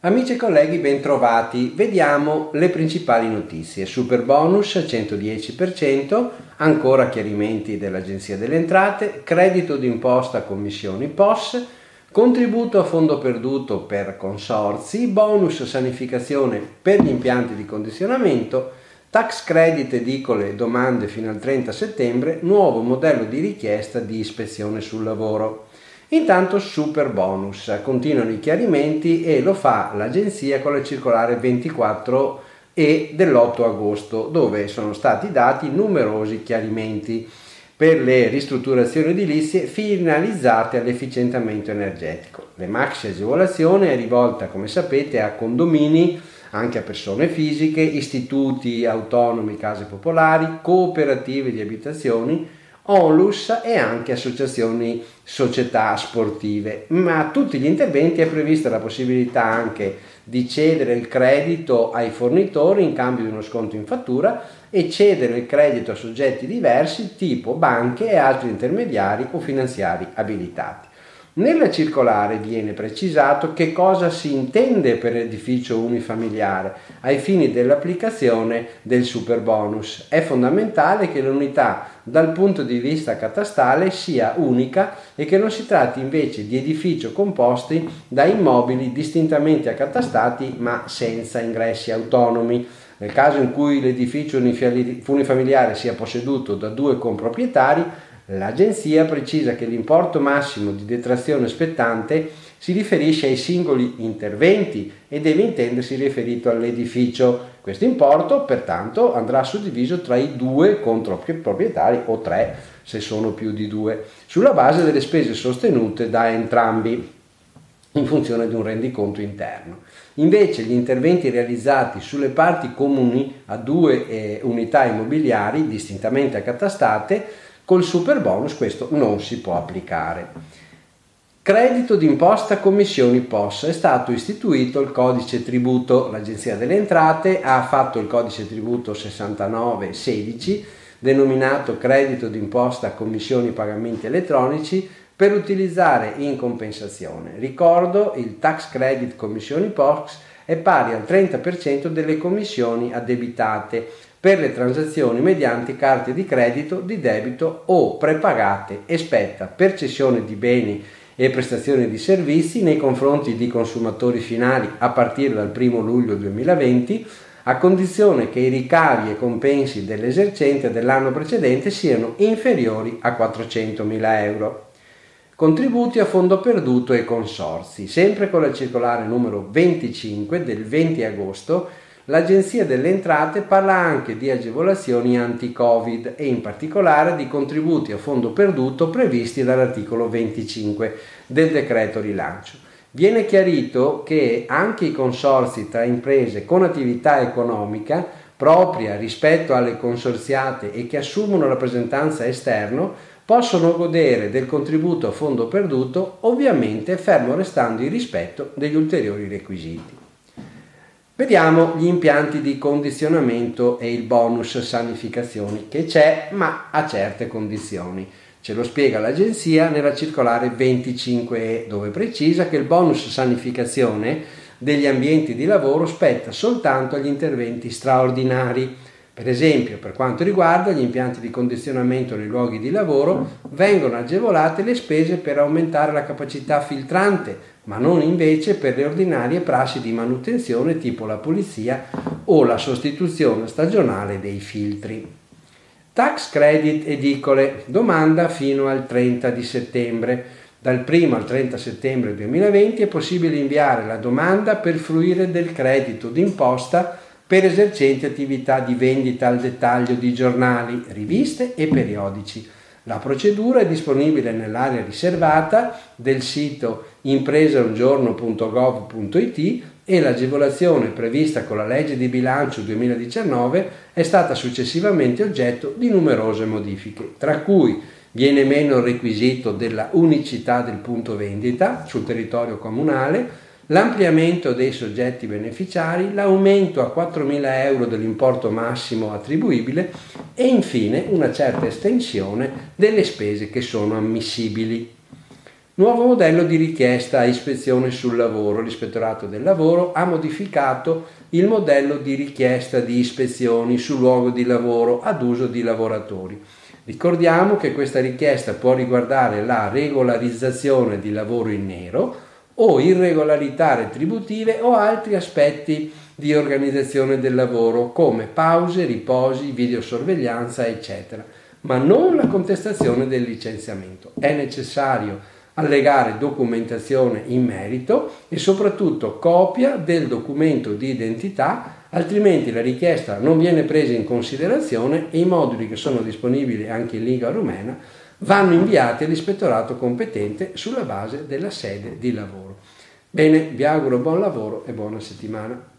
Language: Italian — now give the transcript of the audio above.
Amici e colleghi, bentrovati. Vediamo le principali notizie. Super bonus 110%, ancora chiarimenti dell'Agenzia delle Entrate, credito d'imposta commissioni POS, contributo a fondo perduto per consorzi, bonus sanificazione per gli impianti di condizionamento, tax credit edicole domande fino al 30 settembre, nuovo modello di richiesta di ispezione sul lavoro. Intanto super bonus, continuano i chiarimenti e lo fa l'agenzia con la circolare 24 e dell'8 agosto dove sono stati dati numerosi chiarimenti per le ristrutturazioni edilizie finalizzate all'efficientamento energetico. Le maxi agevolazione è rivolta, come sapete, a condomini, anche a persone fisiche, istituti autonomi, case popolari, cooperative di abitazioni, onlus e anche associazioni, società sportive. Ma a tutti gli interventi è prevista la possibilità anche di cedere il credito ai fornitori in cambio di uno sconto in fattura e cedere il credito a soggetti diversi tipo banche e altri intermediari o finanziari abilitati. Nella circolare viene precisato che cosa si intende per edificio unifamiliare ai fini dell'applicazione del super bonus. È fondamentale che l'unità dal punto di vista catastale sia unica e che non si tratti invece di edificio composti da immobili distintamente accatastati ma senza ingressi autonomi. Nel caso in cui l'edificio unifamiliare sia posseduto da due comproprietari, L'agenzia precisa che l'importo massimo di detrazione spettante si riferisce ai singoli interventi e deve intendersi riferito all'edificio. Questo importo pertanto andrà suddiviso tra i due controproprietari o tre se sono più di due, sulla base delle spese sostenute da entrambi in funzione di un rendiconto interno. Invece gli interventi realizzati sulle parti comuni a due eh, unità immobiliari distintamente accatastate Col super bonus questo non si può applicare. Credito d'imposta commissioni POS è stato istituito il codice tributo. L'Agenzia delle Entrate ha fatto il codice tributo 6916 denominato credito d'imposta commissioni pagamenti elettronici per utilizzare in compensazione. Ricordo, il tax credit commissioni POS è pari al 30% delle commissioni addebitate per le transazioni mediante carte di credito, di debito o prepagate e spetta per cessione di beni e prestazioni di servizi nei confronti di consumatori finali a partire dal 1 luglio 2020 a condizione che i ricavi e compensi dell'esercente dell'anno precedente siano inferiori a 400.000 euro. Contributi a fondo perduto e consorsi. Sempre con la circolare numero 25 del 20 agosto L'Agenzia delle Entrate parla anche di agevolazioni anti-Covid e in particolare di contributi a fondo perduto previsti dall'articolo 25 del decreto rilancio. Viene chiarito che anche i consorsi tra imprese con attività economica propria rispetto alle consorziate e che assumono rappresentanza esterno possono godere del contributo a fondo perduto, ovviamente fermo restando il rispetto degli ulteriori requisiti. Vediamo gli impianti di condizionamento e il bonus sanificazioni che c'è ma a certe condizioni. Ce lo spiega l'agenzia nella circolare 25E dove precisa che il bonus sanificazione degli ambienti di lavoro spetta soltanto agli interventi straordinari. Per esempio, per quanto riguarda gli impianti di condizionamento nei luoghi di lavoro, vengono agevolate le spese per aumentare la capacità filtrante ma non invece per le ordinarie prassi di manutenzione tipo la pulizia o la sostituzione stagionale dei filtri. Tax credit edicole, domanda fino al 30 di settembre. Dal 1 al 30 settembre 2020 è possibile inviare la domanda per fruire del credito d'imposta per esercenti attività di vendita al dettaglio di giornali, riviste e periodici la procedura è disponibile nell'area riservata del sito impresaungiorno.gov.it e l'agevolazione prevista con la legge di bilancio 2019 è stata successivamente oggetto di numerose modifiche, tra cui viene meno il requisito della unicità del punto vendita sul territorio comunale, l'ampliamento dei soggetti beneficiari, l'aumento a 4.000 euro dell'importo massimo attribuibile e infine una certa estensione delle spese che sono ammissibili. Nuovo modello di richiesta a ispezione sul lavoro. L'Ispettorato del Lavoro ha modificato il modello di richiesta di ispezioni sul luogo di lavoro ad uso di lavoratori. Ricordiamo che questa richiesta può riguardare la regolarizzazione di lavoro in nero o irregolarità retributive o altri aspetti di organizzazione del lavoro come pause, riposi, videosorveglianza, eccetera, ma non la contestazione del licenziamento. È necessario allegare documentazione in merito e soprattutto copia del documento di identità, altrimenti la richiesta non viene presa in considerazione e i moduli che sono disponibili anche in lingua rumena vanno inviati all'ispettorato competente sulla base della sede di lavoro. Bene, vi auguro buon lavoro e buona settimana.